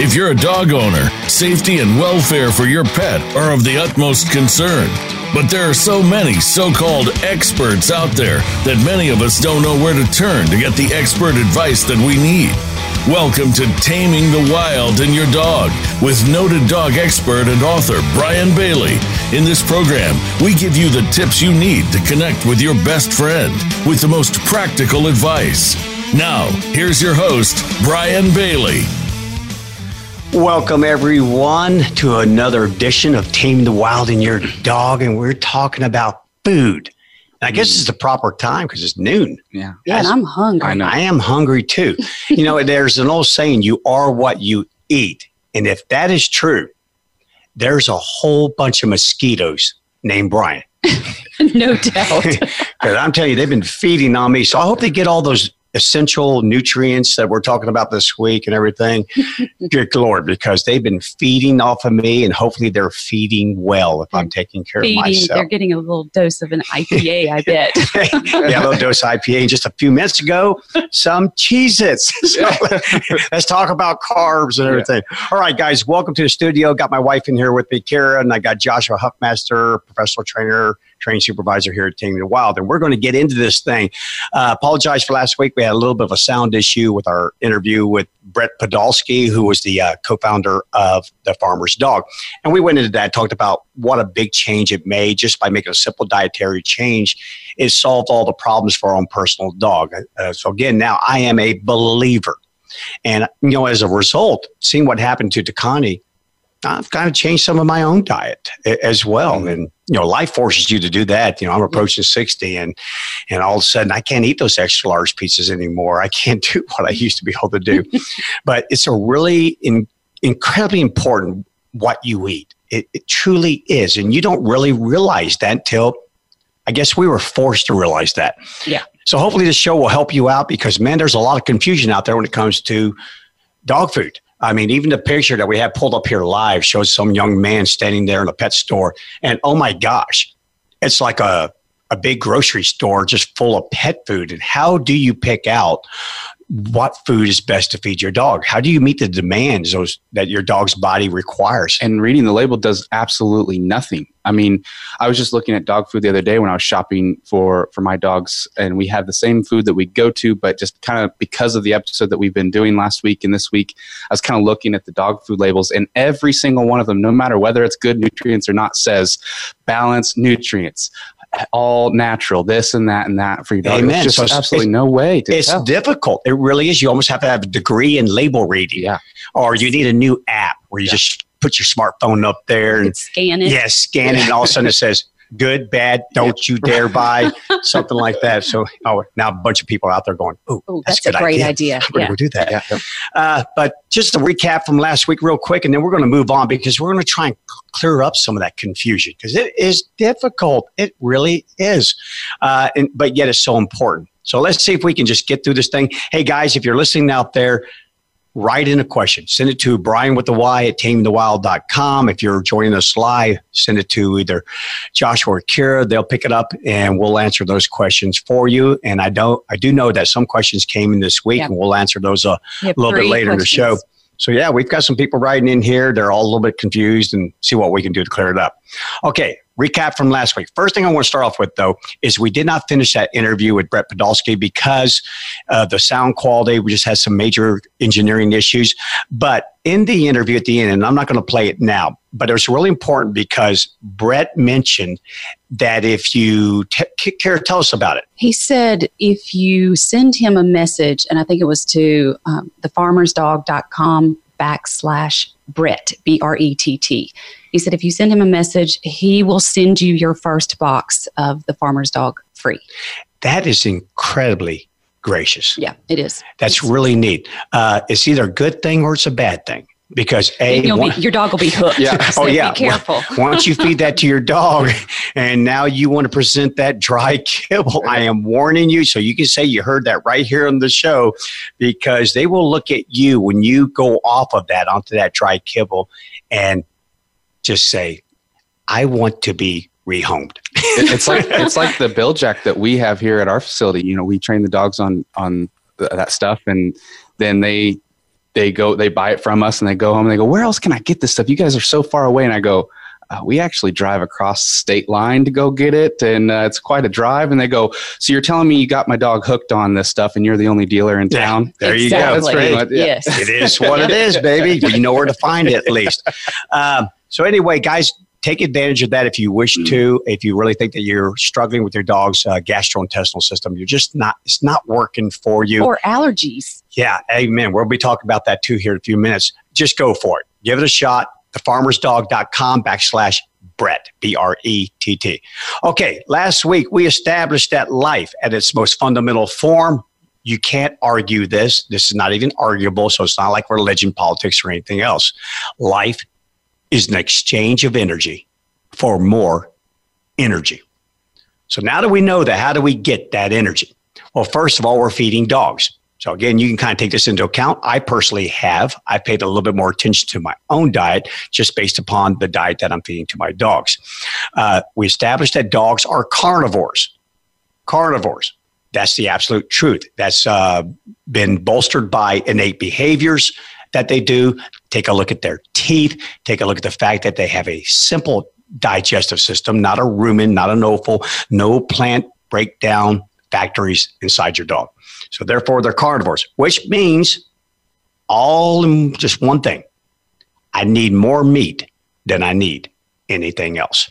If you're a dog owner, safety and welfare for your pet are of the utmost concern. But there are so many so called experts out there that many of us don't know where to turn to get the expert advice that we need. Welcome to Taming the Wild in Your Dog with noted dog expert and author Brian Bailey. In this program, we give you the tips you need to connect with your best friend with the most practical advice. Now, here's your host, Brian Bailey. Welcome, everyone, to another edition of Tame the Wild in Your Dog. And we're talking about food. And I guess hmm. it's the proper time because it's noon. Yeah. Yeah, and I'm hungry. I know. I am hungry too. you know, there's an old saying, you are what you eat. And if that is true, there's a whole bunch of mosquitoes named Brian. no doubt. Because I'm telling you, they've been feeding on me. So I hope they get all those essential nutrients that we're talking about this week and everything. Good Lord, because they've been feeding off of me and hopefully they're feeding well if I'm taking care Feeding, of myself. they're getting a little dose of an IPA, I bet. yeah, a little dose of IPA. And just a few minutes ago, some Cheez Its. So, let's talk about carbs and everything. All right, guys, welcome to the studio. Got my wife in here with me, Kara, and I got Joshua Huffmaster, professional trainer, training supervisor here at Taming the Wild. And we're going to get into this thing. Uh, apologize for last week. We had a little bit of a sound issue with our interview with Brett Podolsky, who was the uh, co founder of The Farmer's Dog. And we went into that, talked about what a big change it made just by making a simple dietary change. It solved all the problems for our own personal dog. Uh, so, again, now I am a believer. And, you know, as a result, seeing what happened to Takani, I've kind of changed some of my own diet as well. Mm-hmm. And, you know, life forces you to do that. You know, I'm approaching 60 and, and all of a sudden I can't eat those extra large pizzas anymore. I can't do what I used to be able to do. but it's a really in, incredibly important what you eat. It, it truly is. And you don't really realize that until I guess we were forced to realize that. Yeah. So hopefully this show will help you out because man, there's a lot of confusion out there when it comes to dog food. I mean, even the picture that we have pulled up here live shows some young man standing there in a pet store. And oh my gosh, it's like a, a big grocery store just full of pet food. And how do you pick out what food is best to feed your dog? How do you meet the demands those, that your dog's body requires? And reading the label does absolutely nothing. I mean, I was just looking at dog food the other day when I was shopping for for my dogs, and we have the same food that we go to, but just kind of because of the episode that we've been doing last week and this week, I was kind of looking at the dog food labels, and every single one of them, no matter whether it's good nutrients or not, says balanced nutrients, all natural, this and that and that for your dog. Amen. There's just So absolutely it's- no way to It's tell. difficult. It really is. You almost have to have a degree in label reading. Yeah. Or you need a new app where you just put your smartphone up there and Could scan it. yeah, scan it, and all of a sudden it says good, bad, don't you dare buy, something like that. So oh, now a bunch of people out there going, "Oh, that's, that's, a great idea. We're Yeah. going to do that. Yeah. Uh, but just a recap from last week, real quick, and then we're going to move on because we're going to try and clear up some of that confusion because it is difficult. It really is, uh, and, but yet it's so important. So let's see if we can just get through this thing. Hey guys, if you're listening out there, write in a question. Send it to Brian with the Y at tamethewild.com. If you're joining us live, send it to either Joshua or Kira. They'll pick it up and we'll answer those questions for you. And I don't, I do know that some questions came in this week Yeah. and we'll answer those uh, a little bit later in the show. So yeah, we've got some people writing in here. They're all a little bit confused and see what we can do to clear it up. Okay, recap from last week. First thing I want to start off with though is we did not finish that interview with Brett Podolsky because uh, the sound quality we just had some major engineering issues. But in the interview at the end, and I'm not going to play it now, but it was really important because Brett mentioned that if you t- care, tell us about it. He said if you send him a message, and I think it was to um, thefarmersdog.com backslash Brett, B R E T T. He said if you send him a message, he will send you your first box of the farmer's dog free. That is incredibly gracious. Yeah, it is. That's really neat. Uh, it's either a good thing or it's a bad thing because a one- be, your dog will be hooked. Yeah. So Oh, yeah. Be careful. once you feed that to your dog and now you want to present that dry kibble, I am warning you. So you can say you heard that right here on the show because they will look at you when you go off of that onto that dry kibble and just say, I want to be rehomed. It's like it's like the Bil-Jac that we have here at our facility. You know, we train the dogs on on th- that stuff, and then they they go, they buy it from us and they go home and they go, where else can I get this stuff? You guys are so far away. And I go, uh, we actually drive across state line to go get it, and uh, it's quite a drive. And they go, "So you're telling me you got my dog hooked on this stuff, and you're the only dealer in town?" Yeah, there exactly. you go. That's pretty much, yeah. Yes. it is what it is, baby. You know where to find it at least. Um, so anyway, guys, take advantage of that if you wish to. If you really think that you're struggling with your dog's uh, gastrointestinal system, you're just not. It's not working for you. Or allergies. yeah, amen. We'll be talking about that too here in a few minutes. Just go for it. Give it a shot. Thefarmersdog.com backslash Brett, B R E T T. Okay, last week we established that life at its most fundamental form. You can't argue this. This is not even arguable, so it's not like religion, politics, or anything else. Life is an exchange of energy for more energy. So now that we know that, how do we get that energy? Well, first of all, we're feeding dogs. So again, you can kind of take this into account. I personally have. I paid a little bit more attention to my own diet just based upon the diet that I'm feeding to my dogs. Uh, we established that dogs are carnivores. Carnivores. That's the absolute truth. That's uh, been bolstered by innate behaviors that they do. Take a look at their teeth. Take a look at the fact that they have a simple digestive system, not a rumen, not an offal, no plant breakdown factories inside your dog. So therefore, they're carnivores, which means all in just one thing. I need more meat than I need anything else.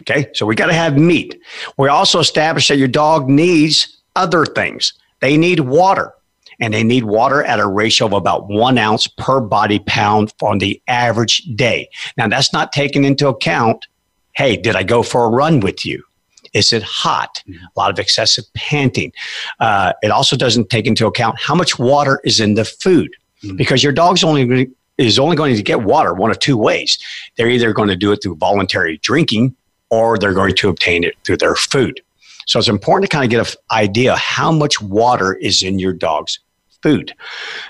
Okay, so we got to have meat. We also established that your dog needs other things. They need water, and they need water at a ratio of about one ounce per body pound on the average day. Now, that's not taken into account. Hey, did I go for a run with you? Is it hot? A lot of excessive panting. Uh, it also doesn't take into account how much water is in the food because your dog's only is only going to get water one of two ways. They're either going to do it through voluntary drinking or they're going to obtain it through their food. So it's important to kind of get an idea how much water is in your dog's food.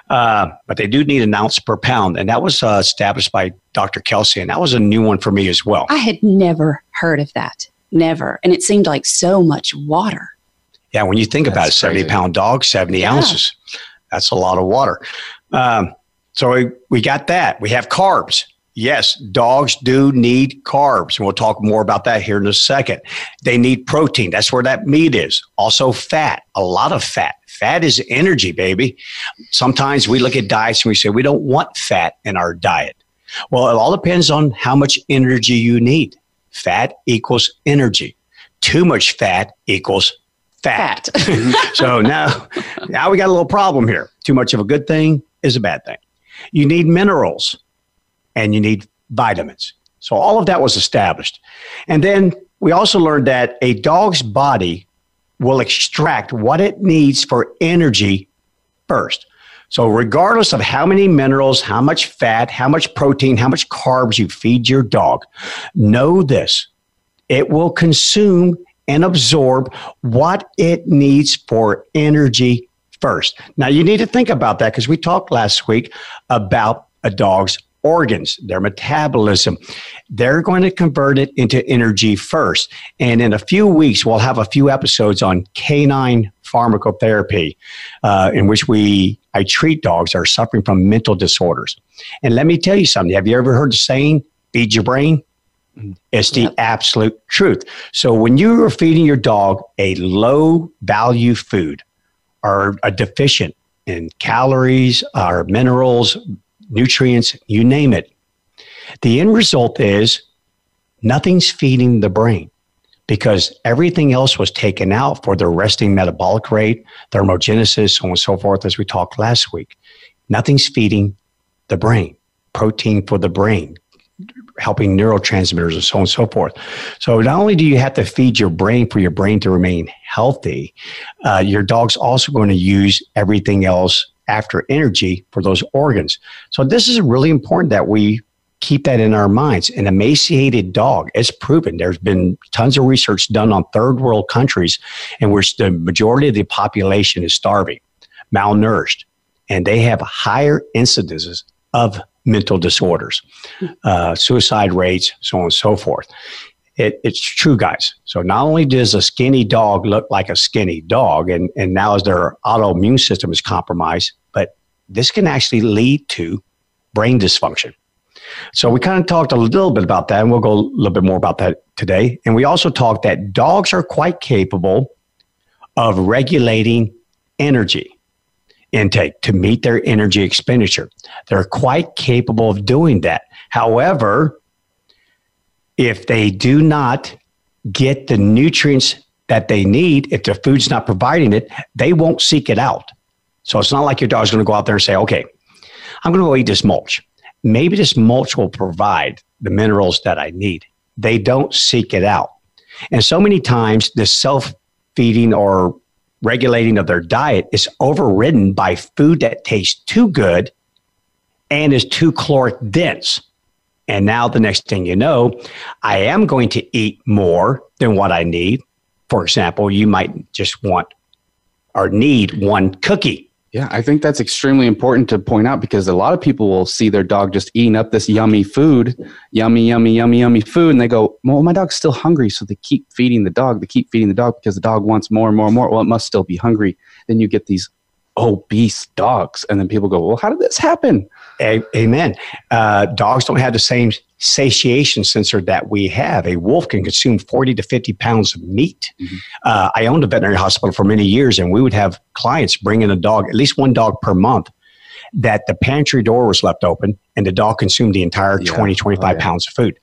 Uh, but they do need an ounce per pound, and that was uh, established by Dr. Kelsey, and that was a new one for me as well. I had never heard of that. Never. And it seemed like so much water. Yeah, when you think about it, 70 crazy. pound dog, 70 Yeah. ounces. That's a lot of water. Um, so we, we got that. We have carbs. Yes, dogs do need carbs. And we'll talk more about that here in a second. They need protein. That's where that meat is. Also, fat, a lot of fat. Fat is energy, baby. Sometimes we look at diets and we say we don't want fat in our diet. Well, it all depends on how much energy you need. Fat equals energy. Too much fat equals fat. Fat. so now, now we got a little problem here. Too much of a good thing is a bad thing. You need minerals and you need vitamins. So all of that was established. And then we also learned that a dog's body will extract what it needs for energy first. So regardless of how many minerals, how much fat, how much protein, how much carbs you feed your dog, know this. It will consume and absorb what it needs for energy first. Now, you need to think about that because we talked last week about a dog's organs, their metabolism. They're going to convert it into energy first. And in a few weeks, we'll have a few episodes on canine pharmacotherapy, uh, in which we I treat dogs that are suffering from mental disorders. And let me tell you something. Have you ever heard the saying, feed your brain? It's the Yep. absolute truth. So when you are feeding your dog a low value food or a deficient in calories or minerals, nutrients, you name it, the end result is nothing's feeding the brain because everything else was taken out for the resting metabolic rate, thermogenesis, so on and so forth, as we talked last week. Nothing's feeding the brain, protein for the brain, helping neurotransmitters and so on and so forth. So not only do you have to feed your brain for your brain to remain healthy, uh, your dog's also going to use everything else after energy for those organs. So this is really important that we keep that in our minds. An emaciated dog, it's proven. There's been tons of research done on third world countries in which the majority of the population is starving, malnourished, and they have higher incidences of mental disorders, uh, suicide rates, so on and so forth. It, it's true, guys. So not only does a skinny dog look like a skinny dog, and, and now as their autoimmune system is compromised, this can actually lead to brain dysfunction. So we kind of talked a little bit about that, and we'll go a little bit more about that today. And we also talked that dogs are quite capable of regulating energy intake to meet their energy expenditure. They're quite capable of doing that. However, if they do not get the nutrients that they need, if the food's not providing it, they won't seek it out. So it's not like your dog's going to go out there and say, okay, I'm going to go eat this mulch. Maybe this mulch will provide the minerals that I need. They don't seek it out. And so many times, the self feeding or regulating of their diet is overridden by food that tastes too good and is too caloric dense. And now the next thing you know, I am going to eat more than what I need. For example, you might just want or need one cookie yeah, I think that's extremely important to point out because a lot of people will see their dog just eating up this yummy food, yummy, yummy, yummy, yummy food, and they go, Well, my dog's still hungry. So they keep feeding the dog. They keep feeding the dog because the dog wants more and more and more. Well, it must still be hungry. Then you get these obese dogs. And then people go, Well, how did this happen? A- amen. Uh, dogs don't have the same satiation sensor that we have. A wolf can consume 40 to 50 pounds of meat. Mm-hmm. Uh, I owned a veterinary hospital for many years, and we would have clients bring in a dog, at least one dog per month, that the pantry door was left open and the dog consumed the entire yeah. 20, 25 oh, yeah. pounds of food.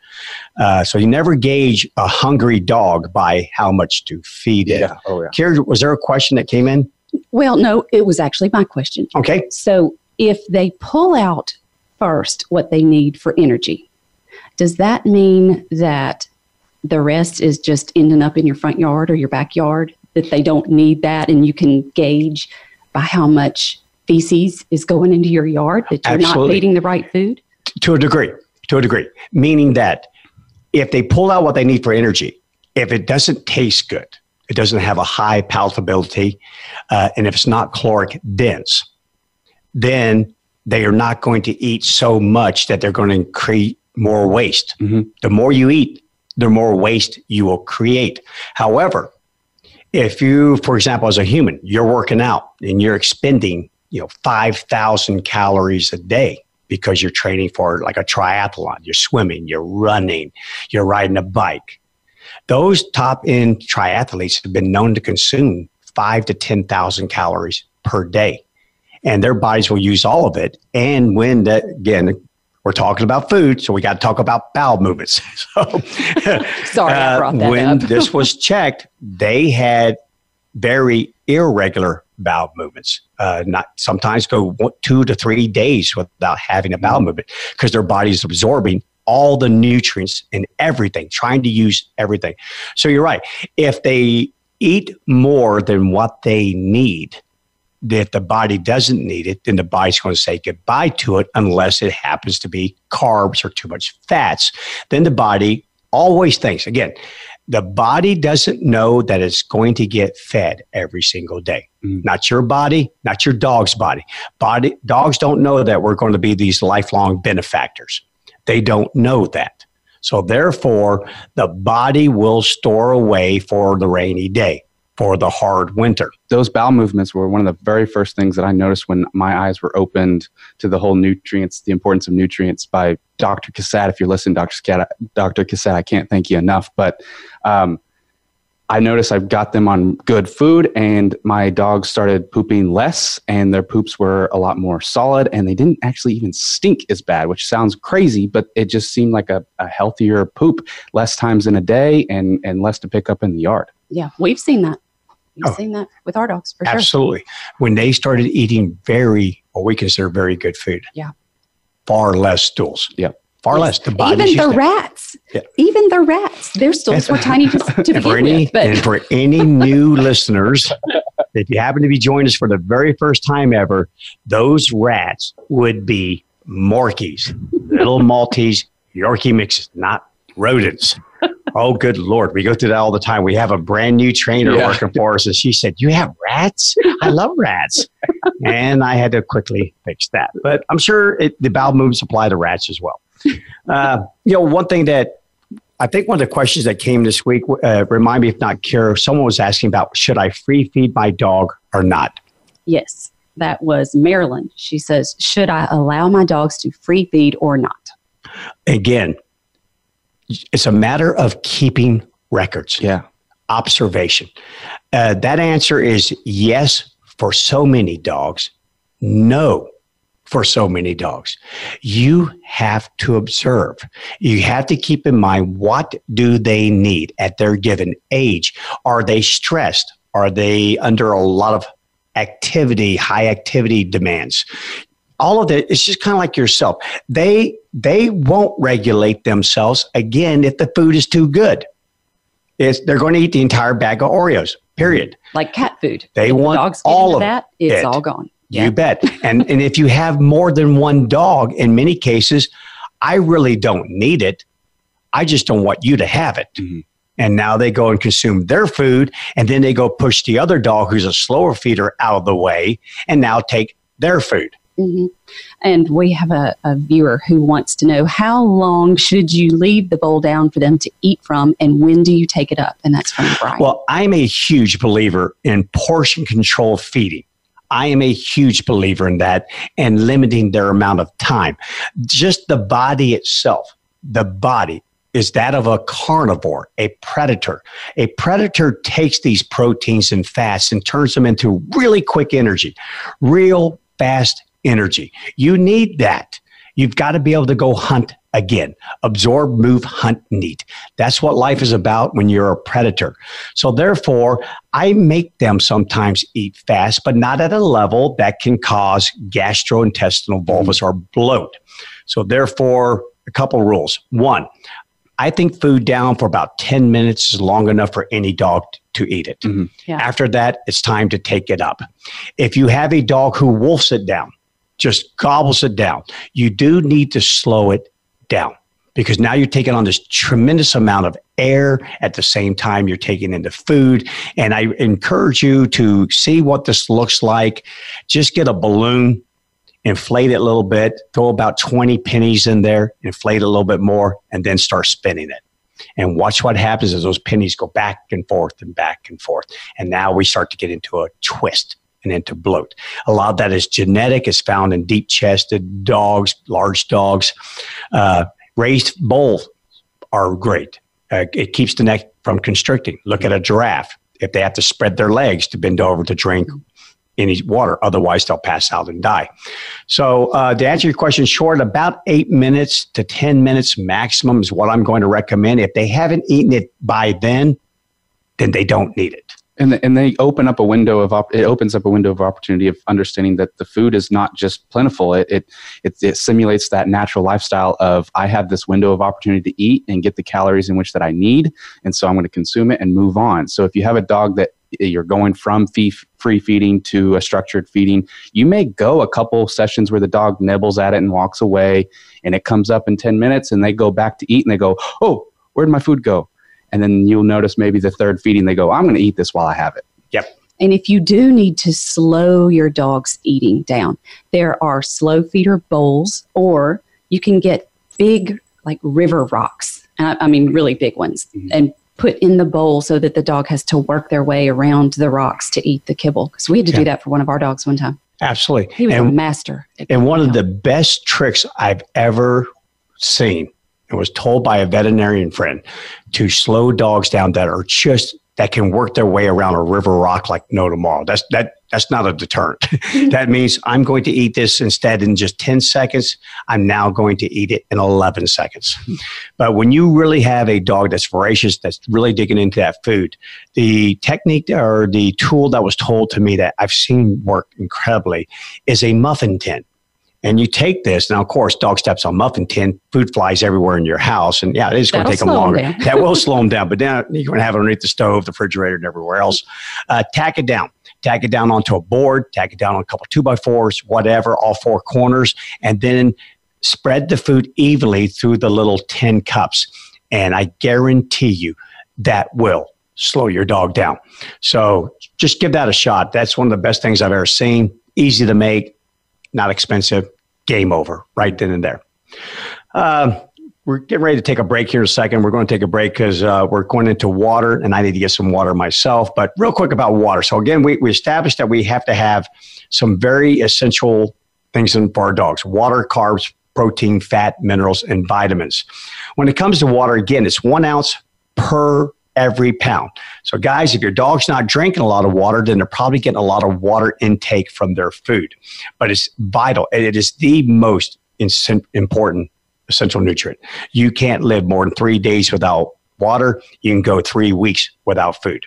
Uh, so you never gauge a hungry dog by how much to feed it. Yeah. Oh, yeah. Carrie, was there a question that came in? Well, no, it was actually my question. Okay. So if they pull out first what they need for energy, does that mean that the rest is just ending up in your front yard or your backyard? That they don't need that and you can gauge by how much feces is going into your yard that you're Absolutely. not feeding the right food? To a degree. To a degree. Meaning that if they pull out what they need for energy, if it doesn't taste good, it doesn't have a high palatability, uh, and if it's not caloric dense, then they are not going to eat so much that they're going to create more waste. Mm-hmm. The more you eat, the more waste you will create. However, if you, for example, as a human, you're working out and you're expending, you know, 5,000 calories a day because you're training for like a triathlon, you're swimming, you're running, you're riding a bike. Those top end triathletes have been known to consume five to 10,000 calories per day and their bodies will use all of it. And when that, again, we're talking about food, so we got to talk about bowel movements. So, sorry, uh, when this was checked, they had very irregular bowel movements. Uh, not sometimes go one, two to three days without having a bowel movement because their body's absorbing all the nutrients and everything, trying to use everything. So you're right. If they eat more than what they need, if the body doesn't need it, then the body's going to say goodbye to it unless it happens to be carbs or too much fats. Then the body always thinks, again, the body doesn't know that it's going to get fed every single day. Mm. Not your body, not your dog's body. Body dogs don't know that we're going to be these lifelong benefactors. They don't know that. So therefore, the body will store away for the rainy day for the hard winter. Those bowel movements were one of the very first things that I noticed when my eyes were opened to the whole nutrients, the importance of nutrients by Dr. Cassatt. If you're listening, Dr. Cassatt, Dr. Cassatt, I can't thank you enough. But um, I noticed I've got them on good food, and my dogs started pooping less, and their poops were a lot more solid, and they didn't actually even stink as bad, which sounds crazy, but it just seemed like a, a healthier poop, less times in a day, and and less to pick up in the yard. Yeah, we've seen that. We've oh, seen that with our dogs for sure. Absolutely. When they started eating very, what we consider very good food. Yeah. Far less stools. Yeah. Far less. The Even the rats. Yeah. Even the rats. Their stools were tiny to, to begin for any, with. But. And for any new listeners, if you happen to be joining us for the very first time ever, those rats would be Morkies, little Maltese Yorkie mixes, not rodents oh, good Lord. We go through that all the time. We have a brand new trainer yeah. working for us, and she said, You have rats? I love rats. and I had to quickly fix that. But I'm sure it, the bowel movements apply to rats as well. Uh, you know, one thing that I think one of the questions that came this week, uh, remind me if not Kara, someone was asking about should I free feed my dog or not? Yes. That was Marilyn. She says, Should I allow my dogs to free feed or not? Again, it's a matter of keeping records. Yeah. Observation. Uh, that answer is yes for so many dogs, no for so many dogs. You have to observe. You have to keep in mind what do they need at their given age? Are they stressed? Are they under a lot of activity, high activity demands? All of that, it's just kind of like yourself. They they won't regulate themselves again if the food is too good. It's, they're going to eat the entire bag of Oreos. Period. Like cat food. They If the want dogs all of that. It's it. all gone. You bet. And and if you have more than one dog, in many cases, I really don't need it. I just don't want you to have it. Mhm. And now they go and consume their food, and then they go push the other dog who's a slower feeder out of the way, and now take their food. hmm And we have a, a viewer who wants to know how long should you leave the bowl down for them to eat from, and when do you take it up? And that's from Brian. Well, I'm a huge believer in portion control feeding. I am a huge believer in that and limiting their amount of time. Just the body itself, the body is that of a carnivore, a predator. A predator takes these proteins and fats and turns them into really quick energy, real fast energy. You need that. You've got to be able to go hunt again, absorb, move, hunt, and eat. That's what life is about when you're a predator. So, therefore, I make them sometimes eat fast, but not at a level that can cause gastrointestinal volvus or bloat. So, therefore, a couple rules. One, I think food down for about 10 minutes is long enough for any dog to eat it. Mhm. Yeah. After that, it's time to take it up. If you have a dog who wolfs it down, just gobbles it down, you do need to slow it down because now you're taking on this tremendous amount of air at the same time you're taking in the food. And I encourage you to see what this looks like. Just get a balloon, inflate it a little bit, throw about 20 pennies in there, inflate a little bit more, and then start spinning it. And watch what happens as those pennies go back and forth and back and forth. And now we start to get into a twist and into bloat. A lot of that is genetic, it's found in deep chested dogs, large dogs. Uh, raised bowls are great. Uh, it keeps the neck from constricting. Look at a giraffe. If they have to spread their legs to bend over to drink any water, otherwise they'll pass out and die. So, uh, to answer your question short, about eight minutes to 10 minutes maximum is what I'm going to recommend. If they haven't eaten it by then, then they don't need it. And and they open up a window of op- it opens up a window of opportunity of understanding that the food is not just plentiful. It, it it it simulates that natural lifestyle of I have this window of opportunity to eat and get the calories in which that I need and so I'm going to consume it and move on. So if you have a dog that eh, you're going from fee- free feeding to a structured feeding you may go a couple sessions where the dog nibbles at it and walks away and it comes up in 10 minutes and they go back to eat and they go oh where'd my food go and then you'll notice maybe the third feeding they go i'm going to eat this while i have it Yep. And if you do need to slow your dog's eating down, there are slow feeder bowls, or you can get big, like river rocks. And I, I mean, really big ones, Mhm. and put in the bowl so that the dog has to work their way around the rocks to eat the kibble. Because we had to Yeah. do that for one of our dogs one time. Absolutely. He was a master. and one of the best tricks I've ever seen and was told by a veterinarian friend to slow dogs down that are just that can work their way around a river rock like no tomorrow. That's that that's not a deterrent. that means I'm going to eat this instead in just 10 seconds. I'm now going to eat it in 11 seconds. But when you really have a dog that's voracious, that's really digging into that food, the technique or the tool that was told to me that I've seen work incredibly is a muffin tin. And you take this, now of course, dog steps on muffin tin, food flies everywhere in your house, and yeah, it is going to take them longer. down. that will slow them down, but then you're going to have it underneath the stove, the refrigerator, and everywhere else. Uh, tack it down, tack it down onto a board, tack it down on a couple two by fours, whatever, all four corners, and then spread the food evenly through the little tin cups. And I guarantee you that will slow your dog down. So just give that a shot. That's one of the best things I've ever seen. Easy to make, not expensive. Game over right then and there. Um, we're getting ready to take a break here in a second. We're going to take a break because uh, we're going into water, and I need to get some water myself. But real quick about water. So again, we, we established that we have to have some very essential things in, for our dogs water, carbs, protein, fat, minerals, and vitamins. When it comes to water, again, it's one ounce per every pound. So, guys, if your dog's not drinking a lot of water, then they're probably getting a lot of water intake from their food. But it's vital. and It is the most important essential nutrient. You can't live more than three days without water. You can go three weeks without food.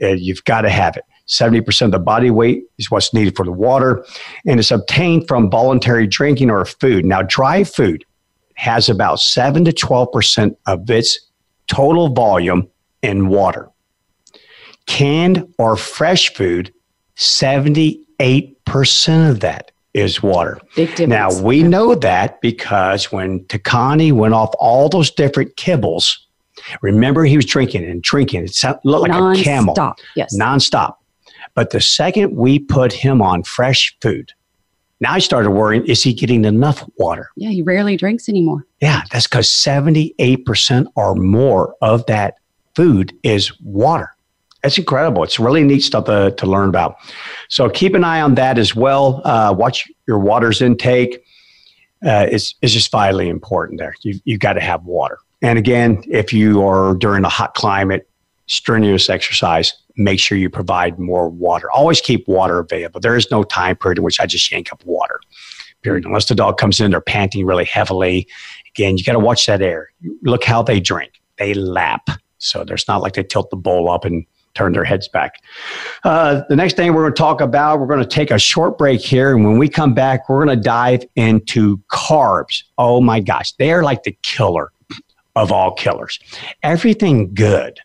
You've got to have it. 70% of the body weight is what's needed for the water, and it's obtained from voluntary drinking or food. Now, dry food has about 7 to 12% of its total volume in water. Canned or fresh food, 78% of that is water. Now, we know that because when Takani went off all those different kibbles, remember he was drinking and drinking. It looked like non-stop. a camel. Stop, yes. Nonstop. But the second we put him on fresh food, now I started worrying, is he getting enough water? Yeah, he rarely drinks anymore. Yeah, that's because 78% or more of that food is water. That's incredible. It's really neat stuff to, to learn about. So keep an eye on that as well. Uh, watch your water's intake. Uh, it's, it's just vitally important there. You, you've got to have water. And again, if you are during a hot climate, strenuous exercise, make sure you provide more water. Always keep water available. There is no time period in which I just yank up water. Period. Unless the dog comes in, they're panting really heavily. Again, you got to watch that air. Look how they drink. They lap. So there's not like they tilt the bowl up and turn their heads back. Uh, the next thing we're going to talk about, we're going to take a short break here. And when we come back, we're going to dive into carbs. Oh my gosh, they are like the killer of all killers. Everything good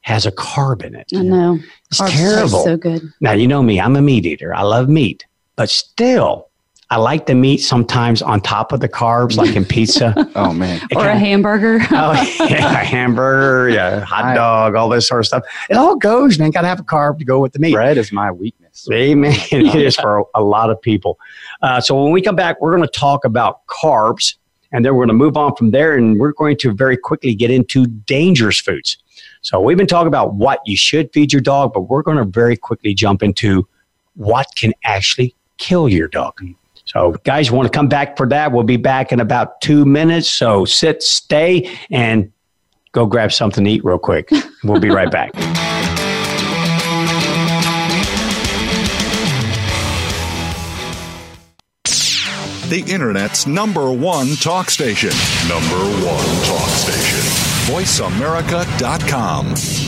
has a carb in it. I know. It's Carbs terrible. so good. Now, you know me, I'm a meat eater. I love meat, but still, I like the meat sometimes on top of the carbs, like in pizza. oh man, or kinda, a hamburger. oh yeah, a hamburger, yeah, hot dog, all this sort of stuff. It all goes, man. Got to have a carb to go with the meat. Bread is my weakness. Amen. it is for a lot of people. Uh, so when we come back, we're going to talk about carbs, and then we're going to move on from there, and we're going to very quickly get into dangerous foods. So we've been talking about what you should feed your dog, but we're going to very quickly jump into what can actually kill your dog. So, guys, want to come back for that? We'll be back in about two minutes. So, sit, stay, and go grab something to eat real quick. We'll be right back. The Internet's number one talk station. Number one talk station. VoiceAmerica.com.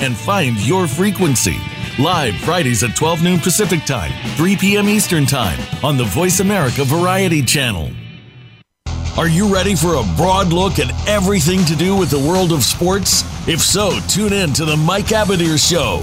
and find your frequency. Live Fridays at 12 noon Pacific Time, 3 p.m. Eastern Time on the Voice America Variety Channel. Are you ready for a broad look at everything to do with the world of sports? If so, tune in to the Mike Abadir Show.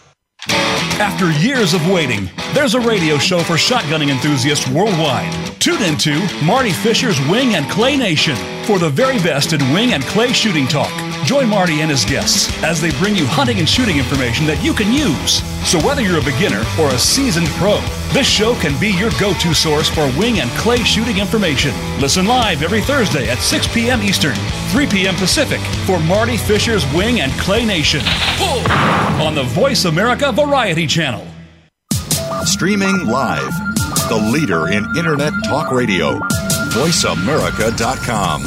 After years of waiting, there's a radio show for shotgunning enthusiasts worldwide. Tune into Marty Fisher's Wing and Clay Nation for the very best in wing and clay shooting talk. Join Marty and his guests as they bring you hunting and shooting information that you can use. So, whether you're a beginner or a seasoned pro, this show can be your go to source for wing and clay shooting information. Listen live every Thursday at 6 p.m. Eastern, 3 p.m. Pacific for Marty Fisher's Wing and Clay Nation on the Voice America Variety Channel. Streaming live, the leader in Internet talk radio, voiceamerica.com.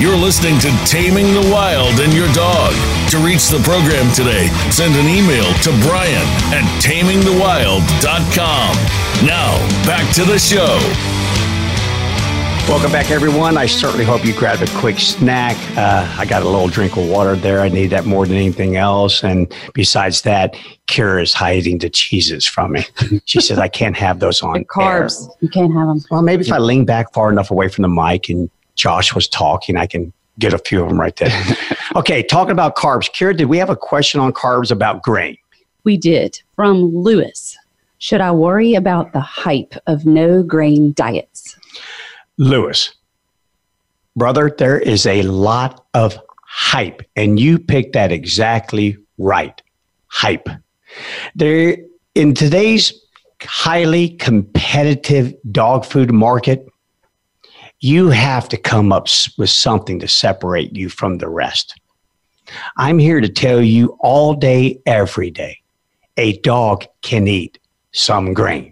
You're listening to Taming the Wild and Your Dog. To reach the program today, send an email to Brian at tamingthewild.com. Now, back to the show. Welcome back, everyone. I certainly hope you grabbed a quick snack. Uh, I got a little drink of water there. I need that more than anything else. And besides that, Kira is hiding the cheeses from me. She says I can't have those on The carbs, air. you can't have them. Well, maybe if I lean back far enough away from the mic and Josh was talking, I can get a few of them right there. okay, talking about carbs. Kira, did we have a question on carbs about grain? We did from Lewis. Should I worry about the hype of no grain diets? Lewis, brother, there is a lot of hype, and you picked that exactly right. Hype. There, in today's highly competitive dog food market, you have to come up with something to separate you from the rest. I'm here to tell you all day, every day, a dog can eat some grain.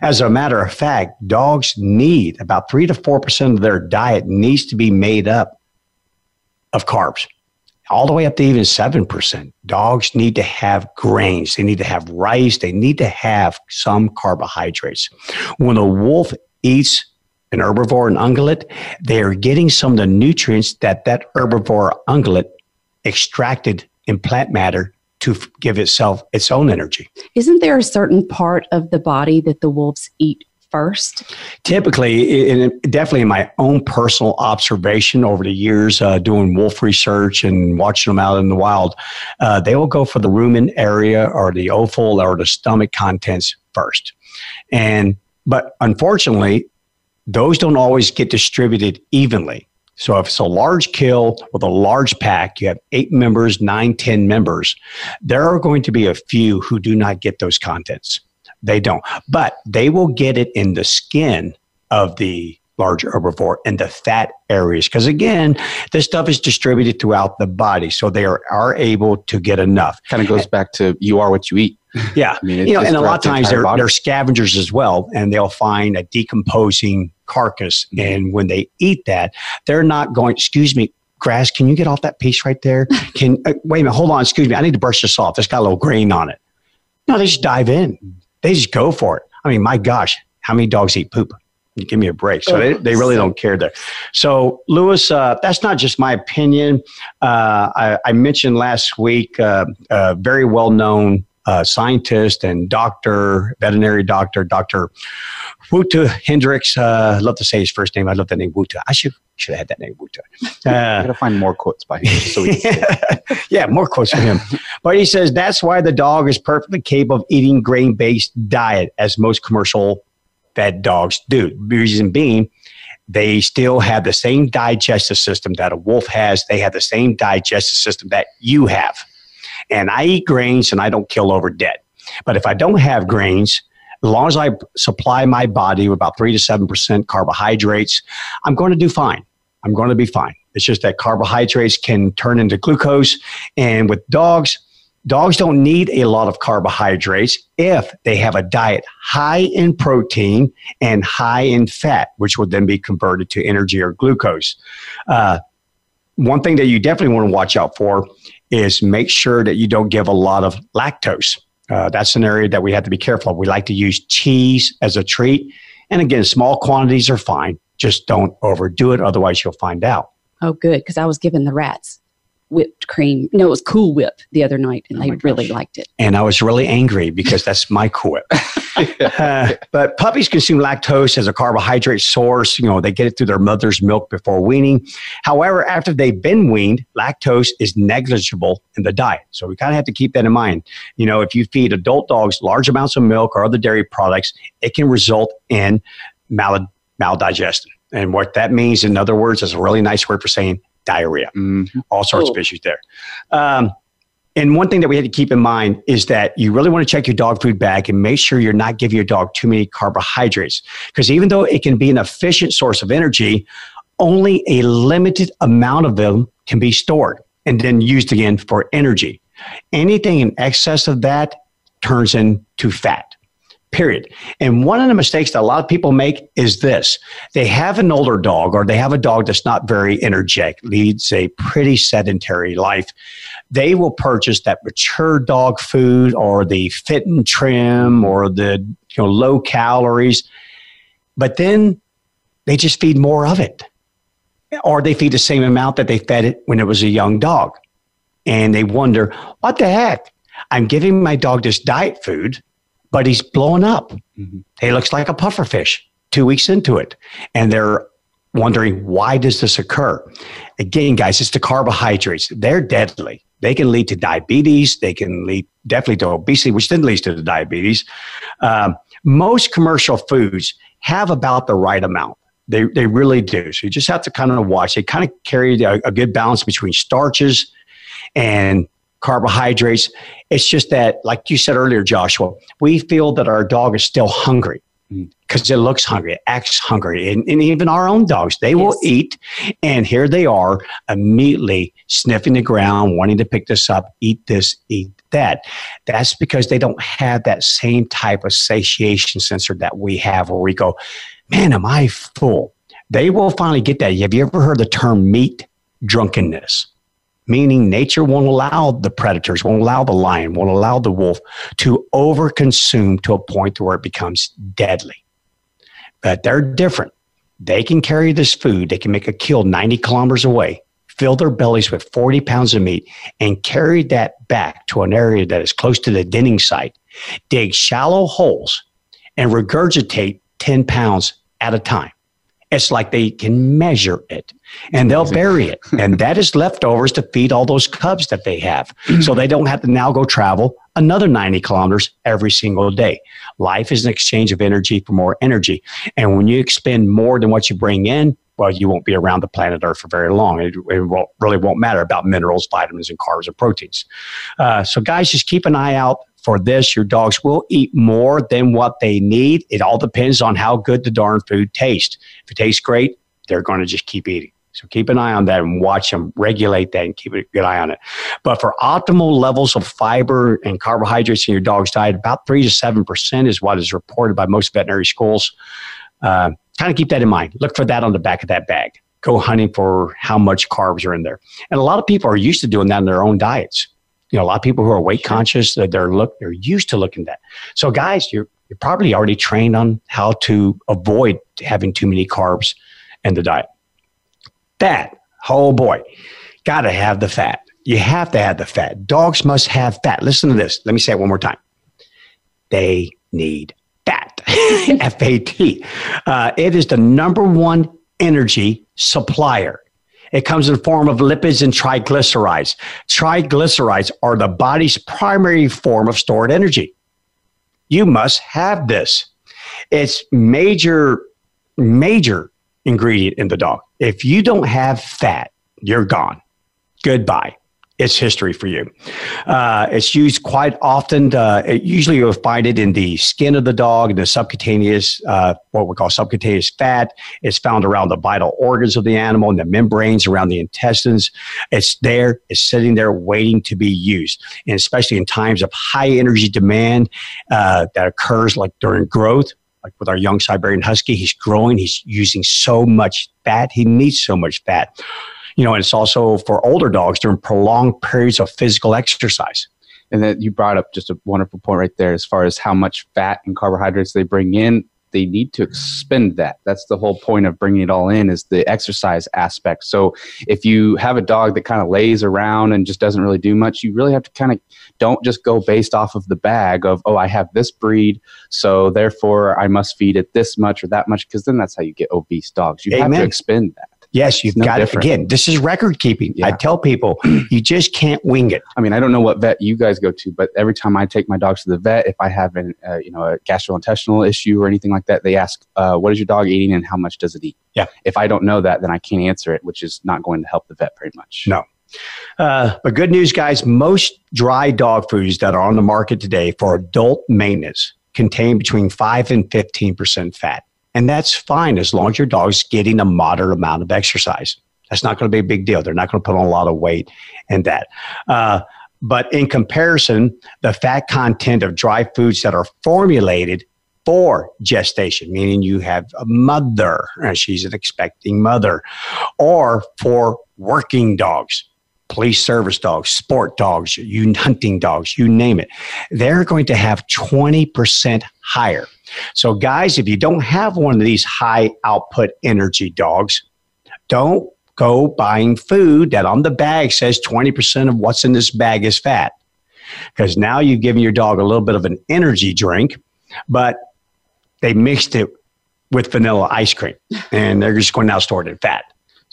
As a matter of fact, dogs need about three to four percent of their diet needs to be made up of carbs, all the way up to even seven percent. Dogs need to have grains. They need to have rice. They need to have some carbohydrates. When a wolf eats an herbivore, and ungulate, they are getting some of the nutrients that that herbivore ungulate extracted in plant matter to give itself its own energy. Isn't there a certain part of the body that the wolves eat first? typically and definitely in my own personal observation over the years uh, doing wolf research and watching them out in the wild uh, they will go for the rumen area or the offal or the stomach contents first and but unfortunately those don't always get distributed evenly so if it's a large kill with a large pack you have eight members nine ten members there are going to be a few who do not get those contents they don't. But they will get it in the skin of the large herbivore and the fat areas. Because again, this stuff is distributed throughout the body. So they are, are able to get enough. Kind of goes back to you are what you eat. Yeah. I mean, you know, and a lot of times they're, body. they're scavengers as well, and they'll find a decomposing carcass. And when they eat that, they're not going, excuse me, grass, can you get off that piece right there? Can, uh, wait a minute, hold on, excuse me, I need to brush this off. It's got a little grain on it. No, they just dive in. They just go for it. I mean, my gosh, how many dogs eat poop? You give me a break. So they, they really don't care there. So, Lewis, uh, that's not just my opinion. Uh, I, I mentioned last week uh, a very well known uh, scientist and doctor, veterinary doctor, Dr. Wouter Hendriks. Uh, I love to say his first name. I love the name Wouter. I should should have had that name Wouter. Uh, gotta find more quotes by him. So we yeah, more quotes from him. But he says that's why the dog is perfectly capable of eating grain based diet, as most commercial fed dogs do. Reason being, they still have the same digestive system that a wolf has. They have the same digestive system that you have. And I eat grains and I don't kill over dead. But if I don't have grains, as long as I supply my body with about three to seven percent carbohydrates, I'm going to do fine. I'm going to be fine. It's just that carbohydrates can turn into glucose. And with dogs, dogs don't need a lot of carbohydrates if they have a diet high in protein and high in fat, which would then be converted to energy or glucose. Uh, one thing that you definitely want to watch out for is make sure that you don't give a lot of lactose. Uh, that's an area that we have to be careful of. We like to use cheese as a treat. And again, small quantities are fine. Just don't overdo it. Otherwise, you'll find out. Oh, good, because I was giving the rats whipped cream. No, it was Cool Whip the other night, and Oh they really liked it. And I was really angry because that's my quip. Uh, but puppies consume lactose as a carbohydrate source. You know, they get it through their mother's milk before weaning. However, after they've been weaned, lactose is negligible in the diet. So we kind of have to keep that in mind. You know, if you feed adult dogs large amounts of milk or other dairy products, it can result in mal- maldigestion. And what that means, in other words, is a really nice word for saying diarrhea Mhm. all sorts of issues there. Um, and one thing that we had to keep in mind is that you really want to check your dog food bag and make sure you're not giving your dog too many carbohydrates. Because even though it can be an efficient source of energy, only a limited amount of them can be stored and then used again for energy. Anything in excess of that turns into fat. Period. And one of the mistakes that a lot of people make is this they have an older dog or they have a dog that's not very energetic, leads a pretty sedentary life. they will purchase that mature dog food or the fit and trim or the you know low calories, but then they just feed more of it, or they feed the same amount that they fed it when it was a young dog, and they wonder what the heck. I'm giving my dog this diet food, but he's blowing up. Mm-hmm. He looks like a puffer fish two weeks into it, and they're wondering why does this occur? Again guys it's the carbohydrates. They're deadly. They can lead to diabetes. They can lead definitely to obesity which then leads to the diabetes. Um, most commercial foods have about the right amount. They, they really do. So you just have to kind of watch. They kind of carry a, a good balance between starches and carbohydrates it's just that like you said earlier joshua we feel that our dog is still hungry mm. because it looks hungry, it acts hungry. And, and, even our own dogs, they yes. will eat. And here they are immediately sniffing the ground, wanting to pick this up, eat this, eat that. That's because they don't have that same type of satiation sensor that we have where we go, man, am I full? They will finally get that. Have you ever heard the term meat drunkenness? Meaning nature won't allow the predators, won't allow the lion, won't allow the wolf to overconsume to a point where it becomes deadly. But they're different. They can carry this food, they can make a kill 90 kilometers away, fill their bellies with 40 pounds of meat, and carry that back to an area that is close to the denning site, dig shallow holes, and regurgitate 10 pounds at a time. It's like they can measure it and they'll bury it. And that is leftovers to feed all those cubs that they have. So they don't have to now go travel another 90 kilometers every single day. Life is an exchange of energy for more energy. And when you expend more than what you bring in, well, you won't be around the planet Earth for very long. It, it won't, really won't matter about minerals, vitamins, and carbs and proteins. Uh, so, guys, just keep an eye out for this. Your dogs will eat more than what they need. It all depends on how good the darn food tastes. If it tastes great, they're going to just keep eating. So keep an eye on that and watch them regulate that and keep a good eye on it. But for optimal levels of fiber and carbohydrates in your dog's diet, about three to seven percent is what is reported by most veterinary schools. Uh, kind of keep that in mind. Look for that on the back of that bag. Go hunting for how much carbs are in there. And a lot of people are used to doing that in their own diets you know, a lot of people who are weight conscious, that they're look, they're used to looking at that. So guys, you're, you're probably already trained on how to avoid having too many carbs in the diet. Fat, oh boy, got to have the fat. You have to have the fat. Dogs must have fat. Listen to this. Let me say it one more time. They need fat. F A T. Uh, it is the number one energy supplier it comes in the form of lipids and triglycerides. Triglycerides are the body's primary form of stored energy. You must have this. It's major, major ingredient in the dog. If you don't have fat, you're gone. Goodbye it's history for you. Uh, it's used quite often. To, it, usually, you'll find it in the skin of the dog, in the subcutaneous, uh, what we call subcutaneous fat. It's found around the vital organs of the animal and the membranes around the intestines. It's there. It's sitting there waiting to be used, and especially in times of high energy demand uh, that occurs, like during growth. Like with our young Siberian Husky, he's growing. He's using so much fat. He needs so much fat you know, and it's also for older dogs during prolonged periods of physical exercise. And then you brought up just a wonderful point right there as far as how much fat and carbohydrates they bring in. They need to expend that. That's the whole point of bringing it all in is the exercise aspect. So if you have a dog that kind of lays around and just doesn't really do much, you really have to kind of don't just go based off of the bag of, oh, I have this breed, so therefore I must feed it this much or that much, because then that's how you get obese dogs. You Amen. have to expend that. Yes, you've no got different. it. Again, this is record keeping. Yeah. I tell people you just can't wing it. I mean, I don't know what vet you guys go to, but every time I take my dogs to the vet, if I have an, uh, you know, a gastrointestinal issue or anything like that, they ask, uh, what is your dog eating and how much does it eat? Yeah. If I don't know that, then I can't answer it, which is not going to help the vet very much. No. Uh, but good news, guys, most dry dog foods that are on the market today for adult maintenance contain between 5 and 15% fat. And that's fine as long as your dog's getting a moderate amount of exercise. That's not going to be a big deal. They're not going to put on a lot of weight in that. Uh, but in comparison, the fat content of dry foods that are formulated for gestation, meaning you have a mother and she's an expecting mother, or for working dogs. Police service dogs, sport dogs, you hunting dogs, you name it, they're going to have 20% higher. So, guys, if you don't have one of these high output energy dogs, don't go buying food that on the bag says 20% of what's in this bag is fat. Because now you've given your dog a little bit of an energy drink, but they mixed it with vanilla ice cream and they're just going to now store it in fat.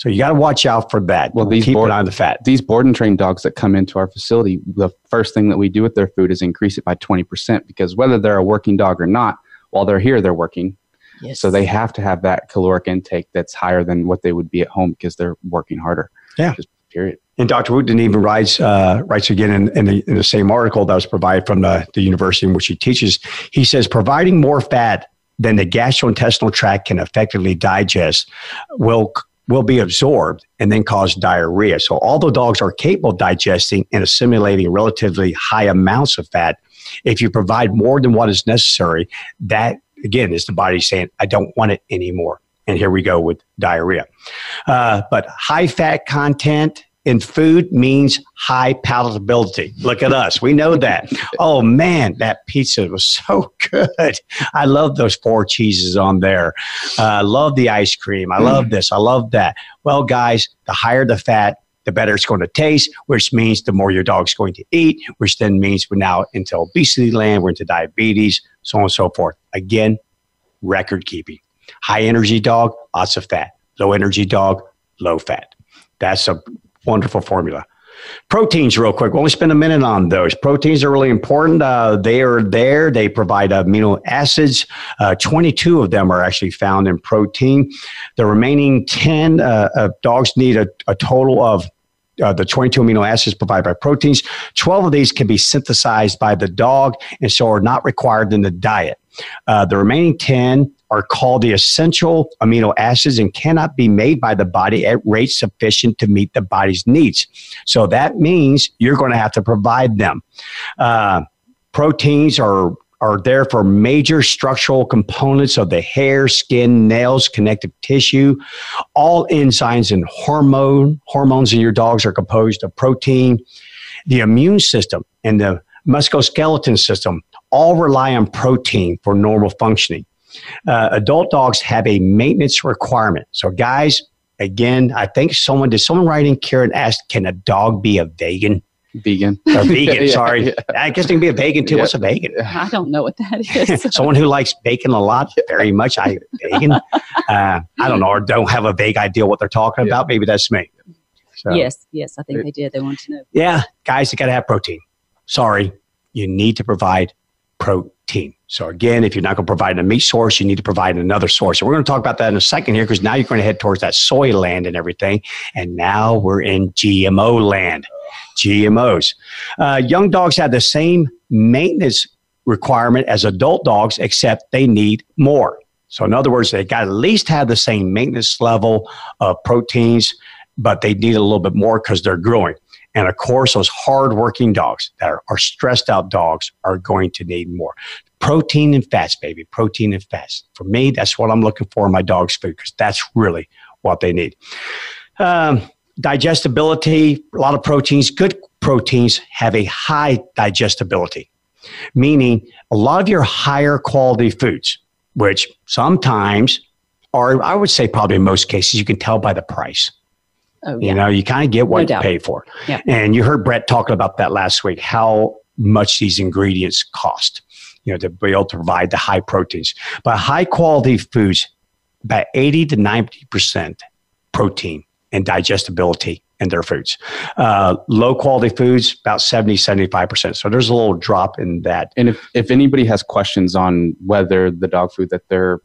So you got to watch out for that. Well, these keep board, an eye on the fat. These board and trained dogs that come into our facility, the first thing that we do with their food is increase it by 20% because whether they're a working dog or not, while they're here, they're working. Yes. So they have to have that caloric intake that's higher than what they would be at home because they're working harder. Yeah. Just period. And Dr. Wouter even writes, uh, writes again in, in, the, in the same article that was provided from the, the university in which he teaches. He says, providing more fat than the gastrointestinal tract can effectively digest will will be absorbed and then cause diarrhea. So, although dogs are capable of digesting and assimilating relatively high amounts of fat, if you provide more than what is necessary, that again is the body saying, I don't want it anymore. And here we go with diarrhea. Uh, but high fat content in food means high palatability. Look at us. We know that. Oh man, that pizza was so good. I love those four cheeses on there. Uh, I love the ice cream. I love this. I love that. Well, guys, the higher the fat, the better it's going to taste, which means the more your dog's going to eat, which then means we're now into obesity land, we're into diabetes, so on and so forth. Again, record keeping. High energy dog, lots of fat. Low energy dog, low fat. That's a wonderful formula. Proteins, real quick. We'll only spend a minute on those. Proteins are really important. Uh, they are there. They provide amino acids. Uh, 22 of them are actually found in protein. The remaining 10 uh, dogs need a, a total of uh, the 22 amino acids provided by proteins. 12 of these can be synthesized by the dog and so are not required in the diet. Uh, the remaining 10 are called the essential amino acids and cannot be made by the body at rates sufficient to meet the body's needs. So that means you're going to have to provide them. Uh, proteins are are there for major structural components of the hair, skin, nails, connective tissue. All enzymes and hormone hormones in your dogs are composed of protein. The immune system and the musculoskeletal system all rely on protein for normal functioning. Uh, adult dogs have a maintenance requirement. So, guys, again, I think someone did someone write in Karen asked, "Can a dog be a vegan?" Vegan. Or vegan, yeah, sorry. Yeah. I guess they can be a vegan too. Yeah. What's a vegan? I don't know what that is. Someone who likes bacon a lot, very much. I vegan. Uh, I don't know, or don't have a vague idea what they're talking about. Maybe that's me. So, yes, yes, I think they did. They want to know. Yeah, guys, you got to have protein. Sorry, you need to provide protein. So again, if you're not going to provide a meat source, you need to provide another source. And we're going to talk about that in a second here because now you're going to head towards that soy land and everything. And now we're in GMO land. GMOs. Uh, young dogs have the same maintenance requirement as adult dogs, except they need more. So in other words, they got to at least have the same maintenance level of proteins, but they need a little bit more because they're growing. And of course, those hardworking dogs that are, are, stressed out dogs are going to need more protein and fats, baby. Protein and fats. For me, that's what I'm looking for in my dog's food because that's really what they need. Um, digestibility, a lot of proteins, good proteins have a high digestibility, meaning a lot of your higher quality foods, which sometimes, or I would say probably in most cases, you can tell by the price Oh, yeah. You know, you kind of get what no you pay for. Yeah. And you heard Brett talking about that last week, how much these ingredients cost, you know, to be able to provide the high proteins. But high quality foods, about 80 to 90% protein and digestibility in their foods. Uh, low quality foods, about 70, 75%. So there's a little drop in that. And if, if anybody has questions on whether the dog food that they're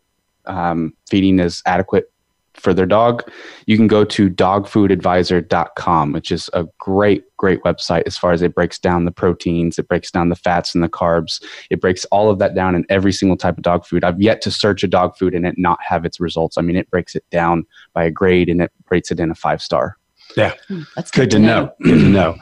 um, feeding is adequate for their dog, you can go to dogfoodadvisor.com, which is a great, great website as far as it breaks down the proteins, it breaks down the fats and the carbs. It breaks all of that down in every single type of dog food. I've yet to search a dog food and it not have its results. I mean, it breaks it down by a grade and it rates it in a five star. Yeah. Hmm, that's good, good to know. know. good to know.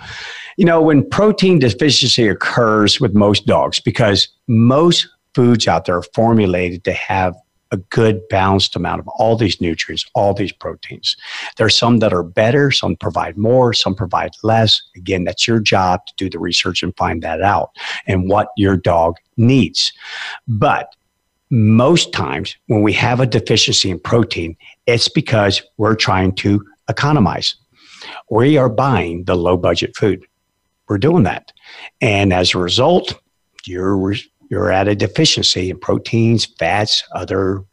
You know, when protein deficiency occurs with most dogs, because most foods out there are formulated to have a good balanced amount of all these nutrients, all these proteins. There's some that are better, some provide more, some provide less. Again, that's your job to do the research and find that out and what your dog needs. But most times when we have a deficiency in protein, it's because we're trying to economize. We are buying the low budget food. We're doing that. And as a result, you're you're at a deficiency in proteins, fats, other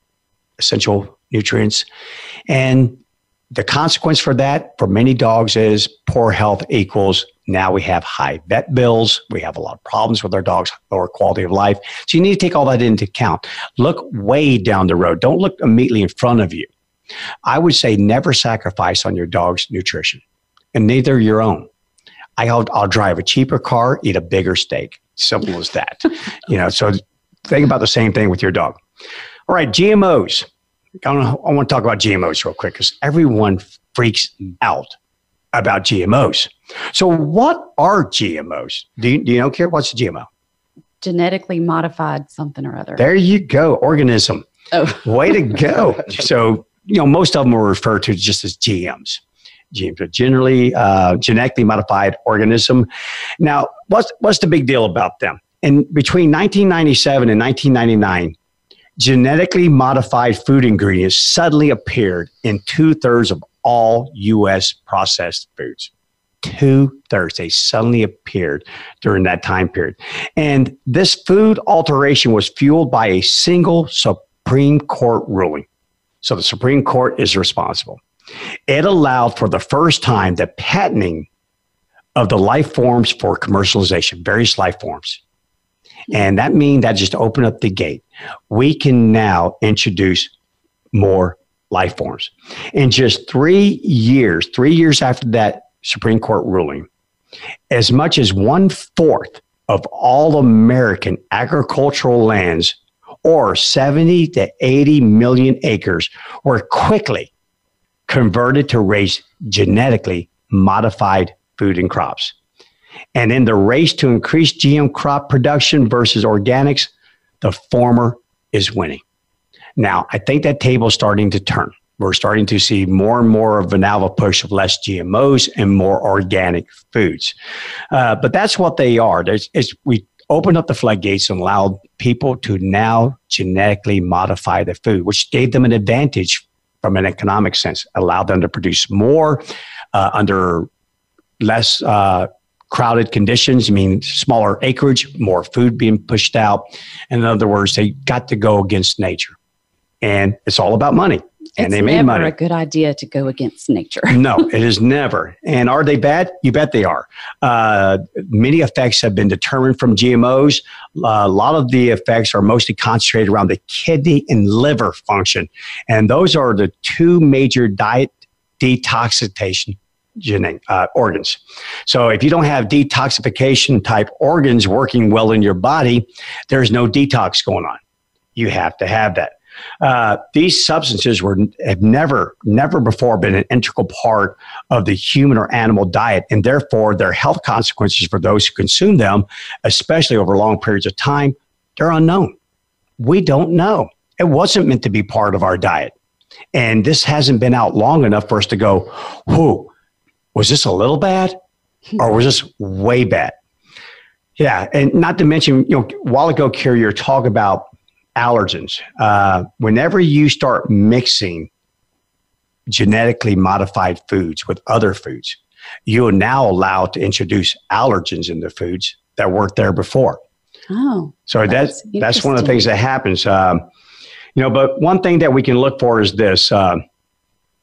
essential nutrients. And the consequence for that for many dogs is poor health equals now we have high vet bills. We have a lot of problems with our dogs, lower quality of life. So you need to take all that into account. Look way down the road. Don't look immediately in front of you. I would say never sacrifice on your dog's nutrition and neither your own. I'll, I'll drive a cheaper car, eat a bigger steak. Simple as that. you know, so think about the same thing with your dog. All right, GMOs. I, I want to talk about GMOs real quick because everyone freaks out about GMOs. So, what are GMOs? Do you, do you know, Care? What's a GMO? Genetically modified something or other. There you go, organism. Oh. Way to go. so, you know, most of them are referred to just as GMs. Generally uh, genetically modified organism. Now, what's, what's the big deal about them? In between 1997 and 1999, genetically modified food ingredients suddenly appeared in two thirds of all U.S. processed foods. Two thirds, they suddenly appeared during that time period. And this food alteration was fueled by a single Supreme Court ruling. So the Supreme Court is responsible. It allowed for the first time the patenting of the life forms for commercialization, various life forms. And that means that just opened up the gate. We can now introduce more life forms. In just three years, three years after that Supreme Court ruling, as much as one fourth of all American agricultural lands, or 70 to 80 million acres, were quickly converted to raise genetically modified food and crops. And in the race to increase GM crop production versus organics, the former is winning. Now, I think that table is starting to turn. We're starting to see more and more of an alpha push of less GMOs and more organic foods. Uh, but that's what they are. There's, we opened up the floodgates and allowed people to now genetically modify the food, which gave them an advantage from an economic sense, allowed them to produce more uh, under less uh, crowded conditions, I mean smaller acreage, more food being pushed out. In other words, they got to go against nature and it's all about money. And it's they made never money. a good idea to go against nature. no, it is never. And are they bad? You bet they are. Uh, many effects have been determined from GMOs. Uh, a lot of the effects are mostly concentrated around the kidney and liver function. And those are the two major diet detoxification uh, organs. So if you don't have detoxification type organs working well in your body, there's no detox going on. You have to have that. Uh, these substances were have never never before been an integral part of the human or animal diet, and therefore their health consequences for those who consume them, especially over long periods of time, they're unknown. We don't know. It wasn't meant to be part of our diet, and this hasn't been out long enough for us to go, "Whoa, was this a little bad, or was this way bad?" Yeah, and not to mention, you know, while ago, Carrie, you talk about allergens. Uh, whenever you start mixing genetically modified foods with other foods, you are now allowed to introduce allergens into foods that weren't there before. Oh, so that's that's one of the things that happens. Um, you know, but one thing that we can look for is this. Uh,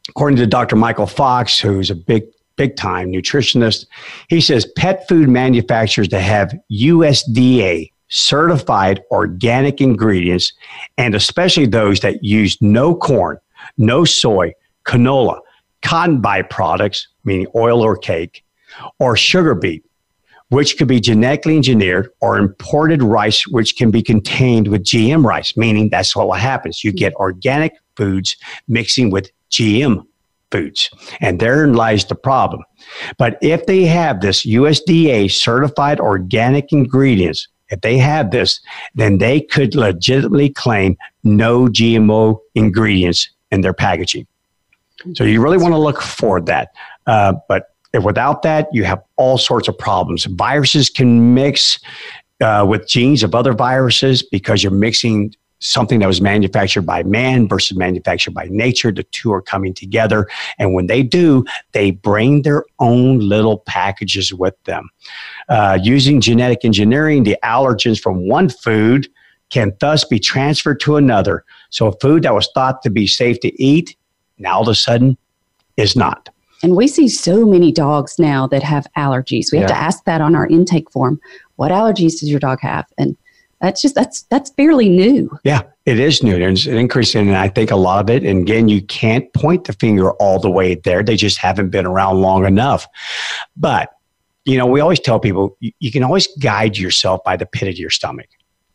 according to Dr. Michael Fox, who's a big big time nutritionist, he says pet food manufacturers that have USDA certified organic ingredients, and especially those that use no corn, no soy, canola, cotton byproducts, meaning oil or cake, or sugar beet, which could be genetically engineered, or imported rice, which can be contained with GM rice, meaning that's what happens. You get organic foods mixing with GM foods. And therein lies the problem. But if they have this USDA certified organic ingredients, if they have this, then they could legitimately claim no GMO ingredients in their packaging. So you really want to look for that. Uh, but without that, you have all sorts of problems. Viruses can mix uh, with genes of other viruses because you're mixing something that was manufactured by man versus manufactured by nature. The two are coming together. And when they do, they bring their own little packages with them. Uh, using genetic engineering, the allergens from one food can thus be transferred to another. So a food that was thought to be safe to eat, now all of a sudden is not. And we see so many dogs now that have allergies. We have to ask that on our intake form. What allergies does your dog have? And that's just that's that's fairly new. Yeah, it is new. There's an increase in, and I think a lot of it. And again, you can't point the finger all the way there. They just haven't been around long enough. But you know, we always tell people you, you can always guide yourself by the pit of your stomach.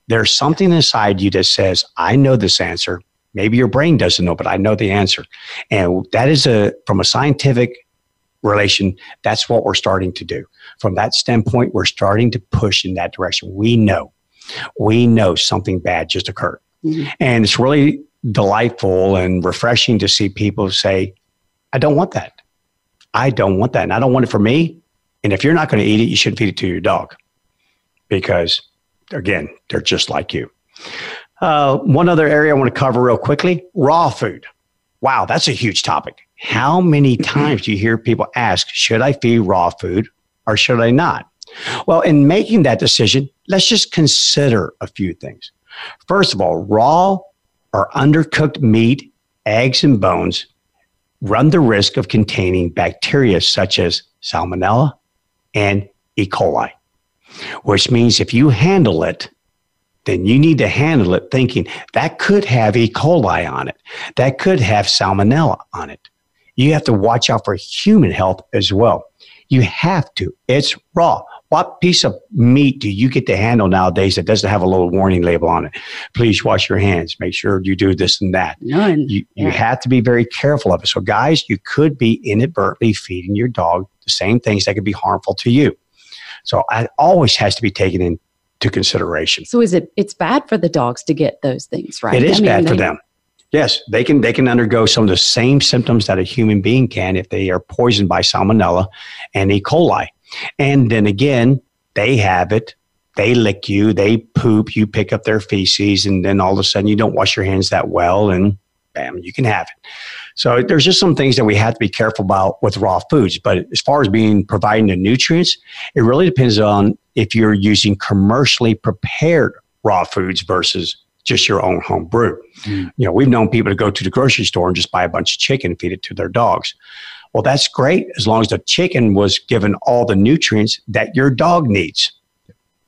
There's something inside you that says, "I know this answer." Maybe your brain doesn't know, but I know the answer. And that is a from a scientific relation, that's what we're starting to do. From that standpoint, we're starting to push in that direction. We know we know something bad just occurred. Mm-hmm. And it's really delightful and refreshing to see people say, I don't want that. I don't want that. And I don't want it for me. And if you're not going to eat it, you shouldn't feed it to your dog because, again, they're just like you. Uh, one other area I want to cover real quickly raw food. Wow, that's a huge topic. How many times do you hear people ask, should I feed raw food or should I not? Well, in making that decision, let's just consider a few things. First of all, raw or undercooked meat, eggs, and bones run the risk of containing bacteria such as salmonella and E. coli, which means if you handle it, then you need to handle it thinking that could have E. coli on it, that could have salmonella on it. You have to watch out for human health as well. You have to. It's raw. What piece of meat do you get to handle nowadays that doesn't have a little warning label on it? Please wash your hands. Make sure you do this and that. None. You, yeah. have to be very careful of it. So, guys, you could be inadvertently feeding your dog the same things that could be harmful to you. So, it always has to be taken into consideration. So, is it? It's bad for the dogs to get those things, right? It is I mean, bad they, for them. Yes, they can they can undergo some of the same symptoms that a human being can if they are poisoned by salmonella and E. coli. And then again, they have it. They lick you, they poop, you pick up their feces, and then all of a sudden you don't wash your hands that well, and bam, you can have it. So there's just some things that we have to be careful about with raw foods. But as far as being providing the nutrients, it really depends on if you're using commercially prepared raw foods versus just your own home brew. Mm. You know, we've known people to go to the grocery store and just buy a bunch of chicken and feed it to their dogs. Well, that's great as long as the chicken was given all the nutrients that your dog needs.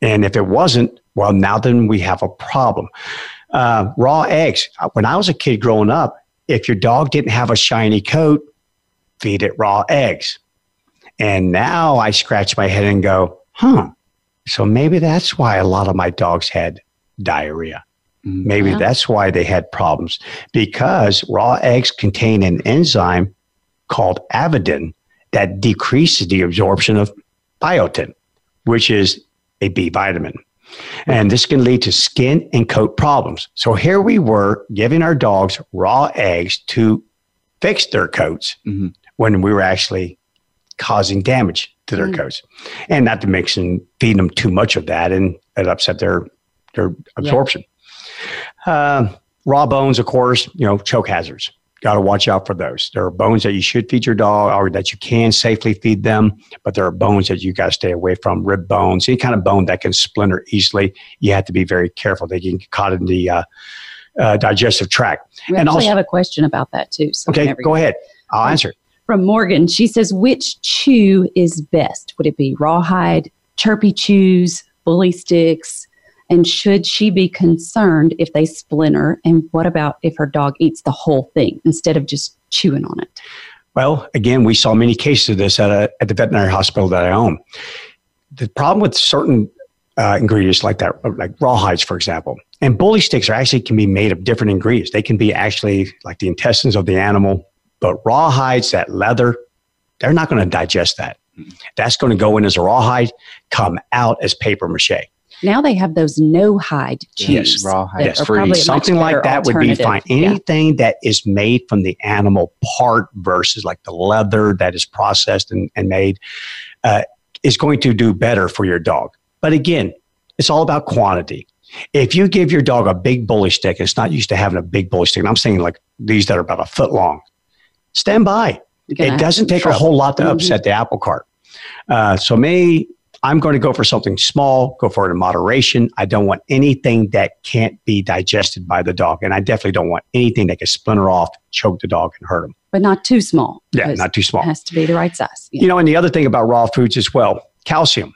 And if it wasn't, well, now then we have a problem. Uh, raw eggs. When I was a kid growing up, if your dog didn't have a shiny coat, feed it raw eggs. And now I scratch my head and go, huh, so maybe that's why a lot of my dogs had diarrhea. Mm-hmm. Maybe yeah. that's why they had problems because raw eggs contain an enzyme called avidin that decreases the absorption of biotin, which is a B vitamin. And this can lead to skin and coat problems. So here we were giving our dogs raw eggs to fix their coats mm-hmm. when we were actually causing damage to their mm. coats. And not to mix and feed them too much of that and it upset their their absorption. Yeah. Uh, raw bones, of course, you know, choke hazards got to watch out for those. There are bones that you should feed your dog or that you can safely feed them, but there are bones that you got to stay away from. Rib bones, any kind of bone that can splinter easily, you have to be very careful. They can get caught in the uh, uh, digestive tract. We and actually also, have a question about that too. So okay, go ahead. I'll answer it. From Morgan, she says, which chew is best? Would it be rawhide, chirpy chews, bully sticks? And should she be concerned if they splinter? And what about if her dog eats the whole thing instead of just chewing on it? Well, again, we saw many cases of this at, a, at the veterinary hospital that I own. The problem with certain uh, ingredients like that, like rawhides, for example, and bully sticks are actually can be made of different ingredients. They can be actually like the intestines of the animal, but rawhides, that leather, they're not going to digest that. That's going to go in as a rawhide, come out as paper mache. Now they have those no hide chews. Yes, raw hide. Yes, free. probably a much Something like that would be alternative. fine. Yeah. Anything that is made from the animal part versus like the leather that is processed and, and made uh, is going to do better for your dog. But again, it's all about quantity. If you give your dog a big bully stick, it's not used to having a big bully stick. And I'm saying like these that are about a foot long. Stand by. You're It have doesn't some take a whole lot to Mhm. upset the apple cart. Uh, so me, I'm going to go for something small, go for it in moderation. I don't want anything that can't be digested by the dog. And I definitely don't want anything that can splinter off, choke the dog, and hurt him. but not too small. Yeah, not too small. It has to be the right size. Yeah. You know, and the other thing about raw foods as well calcium.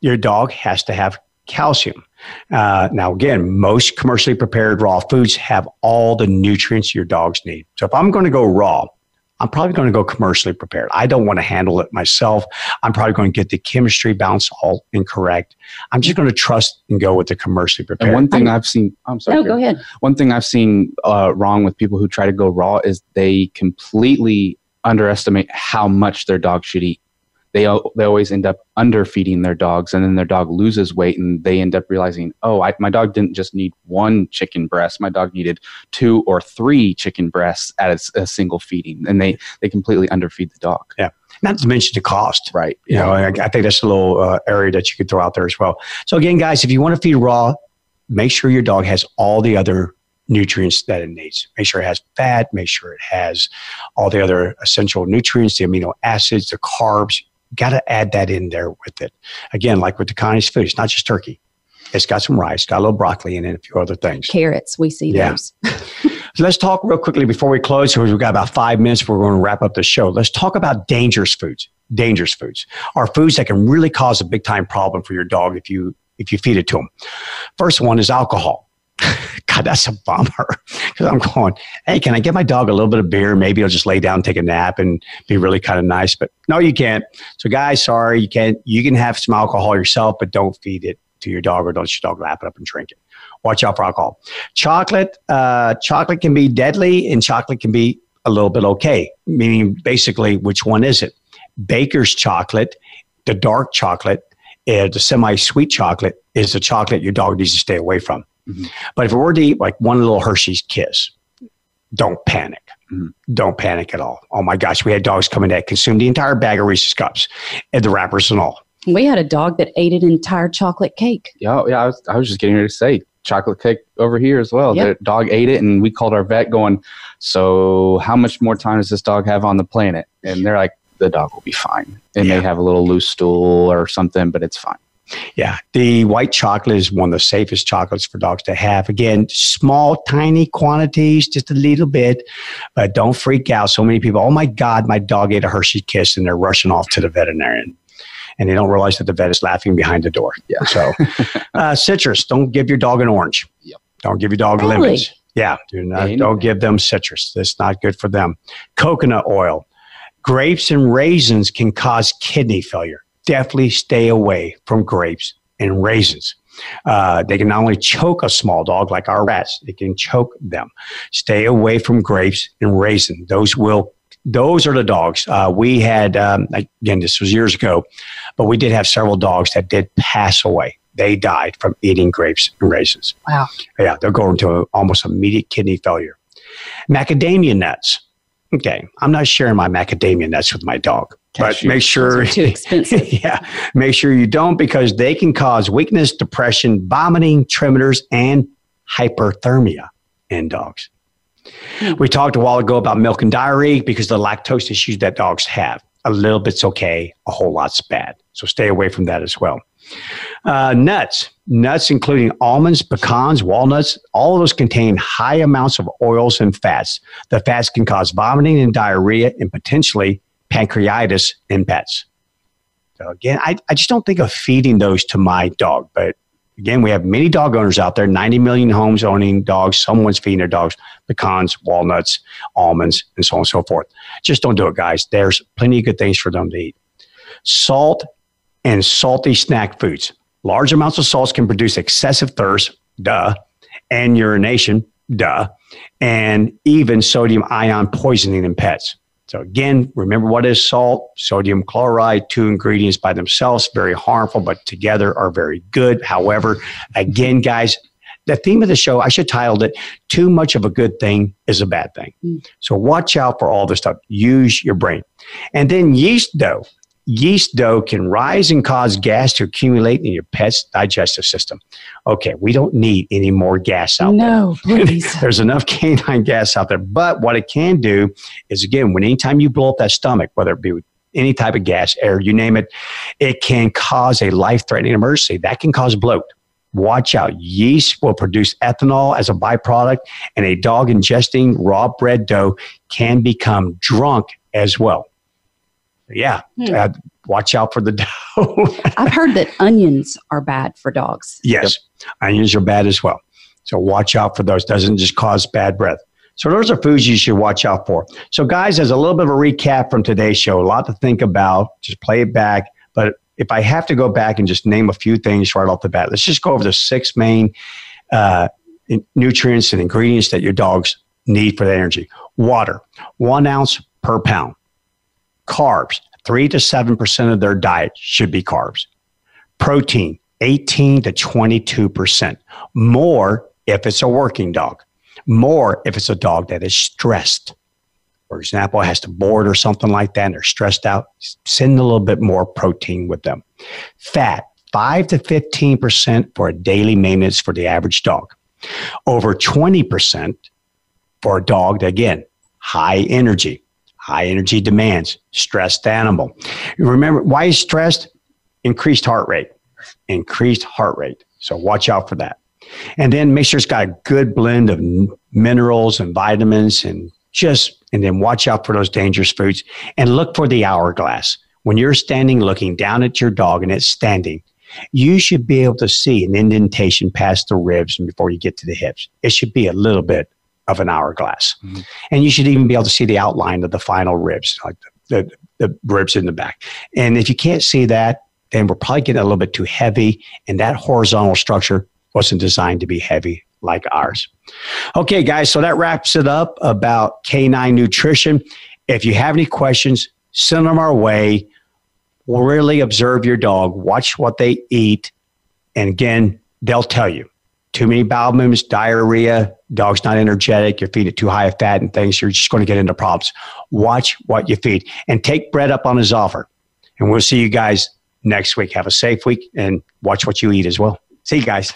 Your dog has to have calcium. Uh, now, again, most commercially prepared raw foods have all the nutrients your dogs need. So if I'm going to go raw, I'm probably going to go commercially prepared. I don't want to handle it myself. I'm probably going to get the chemistry balance all incorrect. I'm just going to trust and go with the commercially prepared. And one thing I've seen, I'm sorry. no, Karen. go ahead. One thing I've seen uh, wrong with people who try to go raw is they completely underestimate how much their dog should eat. They they always end up underfeeding their dogs, and then their dog loses weight, and they end up realizing, oh, I, my dog didn't just need one chicken breast. My dog needed two or three chicken breasts at a single feeding, and they they completely underfeed the dog. Yeah, not to mention the cost. Right. You know, I, I think that's a little uh, area that you could throw out there as well. So again, guys, if you want to feed raw, make sure your dog has all the other nutrients that it needs. Make sure it has fat. Make sure it has all the other essential nutrients, the amino acids, the carbs. Got to add that in there with it. Again, like with the Connie's food, it's not just turkey. It's got some rice, got a little broccoli in it, and a few other things. Carrots, we see Yeah. those. So let's talk real quickly before we close. because We've got about five minutes. We're going to wrap up the show. Let's talk about dangerous foods. Dangerous foods are foods that can really cause a big time problem for your dog if you if you feed it to them. First one is alcohol. God, that's a bummer because I'm going. Hey, can I get my dog a little bit of beer? Maybe he'll just lay down, take a nap, and be really kind of nice. But no, you can't. So, guys, sorry, you can't. You can have some alcohol yourself, but don't feed it to your dog, or don't let your dog lap it up and drink it. Watch out for alcohol. Chocolate, uh, chocolate can be deadly, and chocolate can be a little bit okay. Meaning, basically, which one is it? Baker's chocolate, the dark chocolate, uh, the semi-sweet chocolate is the chocolate your dog needs to stay away from. Mhm. But if it were to eat like one little Hershey's Kiss, don't panic. Mhm. Don't panic at all. Oh my gosh, we had dogs coming that consumed the entire bag of Reese's cups and the wrappers and all. We had a dog that ate an entire chocolate cake. Yeah, yeah. I was, I was just getting ready to say chocolate cake over here as well. Yep. The dog ate it, and we called our vet, going, "So, how much more time does this dog have on the planet?" And they're like, "The dog will be fine. It Yeah. may have a little loose stool or something, but it's fine." Yeah, the white chocolate is one of the safest chocolates for dogs to have. Again, small, tiny quantities, just a little bit, but don't freak out. So many people, oh my God, my dog ate a Hershey Kiss, and they're rushing off to the veterinarian. And they don't realize that the vet is laughing behind the door. Yeah. So, uh, citrus, don't give your dog an orange. Yep. Don't give your dog Really? lemons. Yeah, do not, Ain't don't give them citrus. That's not good for them. Coconut oil. Grapes and raisins can cause kidney failure. Definitely stay away from grapes and raisins. Uh, they can not only choke a small dog like our rats, they can choke them. Stay away from grapes and raisin. Those will. Those are the dogs. Uh, we had um, again. This was years ago, but we did have several dogs that did pass away. They died from eating grapes and raisins. Wow. Yeah, they'll go into a, almost immediate kidney failure. Macadamia nuts. Okay, I'm not sharing my macadamia nuts with my dog, but make sure too expensive. yeah, make sure you don't because they can cause weakness, depression, vomiting, tremors, and hyperthermia in dogs. Hmm. We talked a while ago about milk and diarrhea because the lactose issues that dogs have. A little bit's okay, a whole lot's bad. So stay away from that as well. Uh, nuts, nuts including almonds, pecans, walnuts, all of those contain high amounts of oils and fats. The fats can cause vomiting and diarrhea and potentially pancreatitis in pets. So again, I, I just don't think of feeding those to my dog. But again, we have many dog owners out there, 90 million homes owning dogs. Someone's feeding their dogs pecans, walnuts, almonds, and so on and so forth. Just don't do it, guys. There's plenty of good things for them to eat. Salt and salty snack foods. Large amounts of salts can produce excessive thirst, duh, and urination, duh, and even sodium ion poisoning in pets. So again, remember what is salt? Sodium chloride, two ingredients by themselves, very harmful, but together are very good. However, again, guys, the theme of the show, I should title it Too Much of a Good Thing is a Bad Thing. Mm. So watch out for all this stuff. Use your brain. And then yeast dough. Yeast dough can rise and cause gas to accumulate in your pet's digestive system. Okay, we don't need any more gas out no, there. No, please. There's enough canine gas out there. But what it can do is, again, when anytime you blow up that stomach, whether it be with any type of gas, air, you name it, it can cause a life threatening emergency. That can cause bloat watch out. Yeast will produce ethanol as a byproduct, and a dog ingesting raw bread dough can become drunk as well. Yeah, hmm. uh, watch out for the dough. I've heard that onions are bad for dogs. Yes, onions are bad as well. So watch out for those. Doesn't just cause bad breath. So those are foods you should watch out for. So guys, as a little bit of a recap from today's show, a lot to think about. Just play it back. But if I have to go back and just name a few things right off the bat, let's just go over the six main uh, nutrients and ingredients that your dogs need for the energy. Water, one ounce per pound. Carbs, three to seven percent of their diet should be carbs. Protein, 18 to 22 percent. More if it's a working dog. More if it's a dog that is stressed for example, has to board or something like that and they're stressed out, send a little bit more protein with them. Fat, 5 to 15% for a daily maintenance for the average dog. Over 20% for a dog that, again, high energy, high energy demands, stressed animal. Remember, why is stressed? Increased heart rate, increased heart rate. So watch out for that. And then make sure it's got a good blend of minerals and vitamins and just and then watch out for those dangerous foods and look for the hourglass. When you're standing looking down at your dog and it's standing, you should be able to see an indentation past the ribs and before you get to the hips. It should be a little bit of an hourglass. Mm-hmm. And you should even be able to see the outline of the final ribs, like the, the, the ribs in the back. And if you can't see that, then we're probably getting a little bit too heavy, and that horizontal structure wasn't designed to be heavy like ours. Okay, guys, so that wraps it up about canine nutrition. If you have any questions, send them our way. Really observe your dog, watch what they eat, and again, they'll tell you. Too many bowel movements, diarrhea, dog's not energetic, you're feeding it too high of fat and things, you're just going to get into problems. Watch what you feed and take Brett up on his offer. And we'll see you guys next week. Have a safe week and watch what you eat as well. See you guys.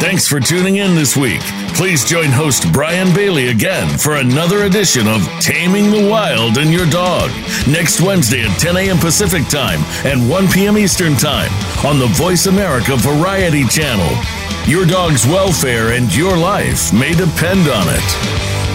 Thanks for tuning in this week. Please join host Brian Bailey again for another edition of Taming the Wild and Your Dog next Wednesday at 10 a.m. Pacific Time and 1 p.m. Eastern Time on the Voice America Variety Channel. Your dog's welfare and your life may depend on it.